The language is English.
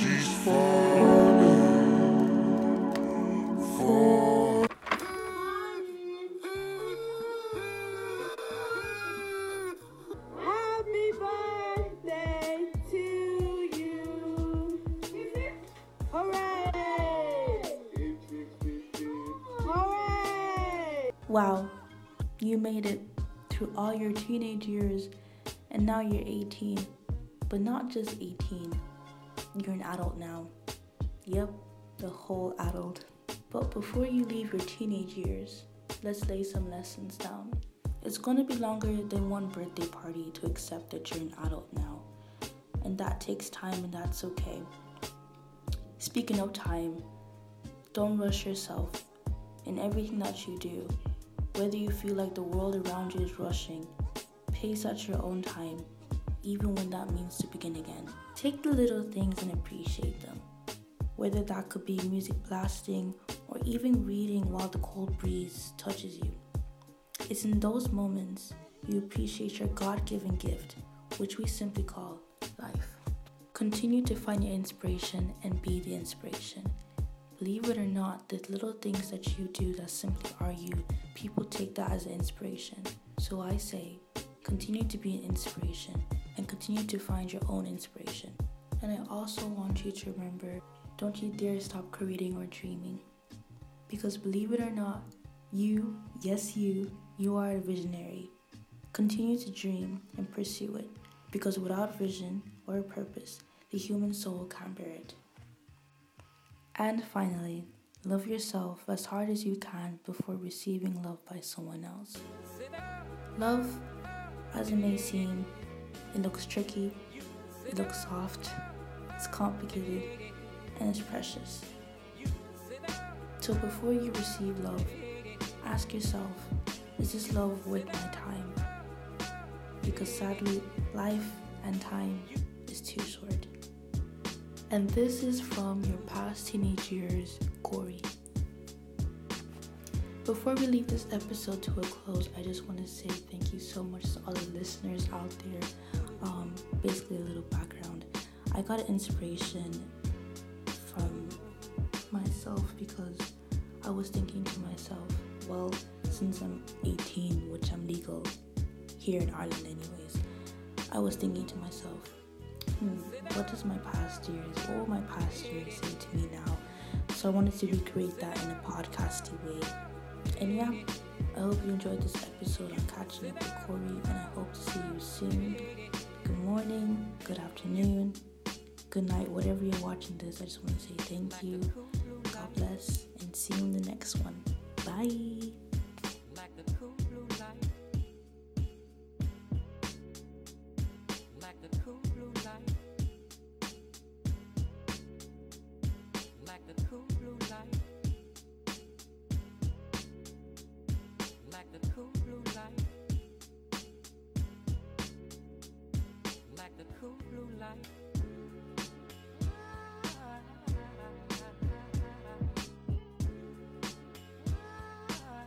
she's falling for. Happy birthday to you. Hooray! Hooray! Wow, you made it through all your teenage years and now you're 18, but not just 18 you're an adult now. Yep, the whole adult. But before you leave your teenage years, let's lay some lessons down. It's gonna be longer than one birthday party to accept that you're an adult now. And that takes time, and that's okay. Speaking of time, don't rush yourself in everything that you do. Whether you feel like the world around you is rushing, pace at your own time, even when that means to begin. Take the little things and appreciate them. Whether that could be music blasting or even reading while the cold breeze touches you. It's in those moments you appreciate your God given gift, which we simply call life. Continue to find your inspiration and be the inspiration. Believe it or not, the little things that you do that simply are you, people take that as an inspiration. So I say, continue to be an inspiration continue to find your own inspiration. And I also want you to remember don't you dare stop creating or dreaming. Because believe it or not, you, yes, you, you are a visionary. Continue to dream and pursue it. Because without vision or purpose, the human soul can't bear it. And finally, love yourself as hard as you can before receiving love by someone else. Love, as it may seem, it looks tricky, it looks soft, it's complicated, and it's precious. So before you receive love, ask yourself is this love worth my time? Because sadly, life and time is too short. And this is from your past teenage years, Corey. Before we leave this episode to a close, I just want to say thank you so much to all the listeners out there. Um, basically, a little background. I got inspiration from myself because I was thinking to myself, well, since I'm 18, which I'm legal here in Ireland, anyways, I was thinking to myself, hmm, what does my past years, what will my past years say to me now? So I wanted to recreate that in a podcasty way. And yeah, I hope you enjoyed this episode. I'm catching up with Corey, and I hope to see you soon. Good morning, good afternoon, good night, whatever you're watching this. I just want to say thank you, God bless, and see you in the next one. Bye.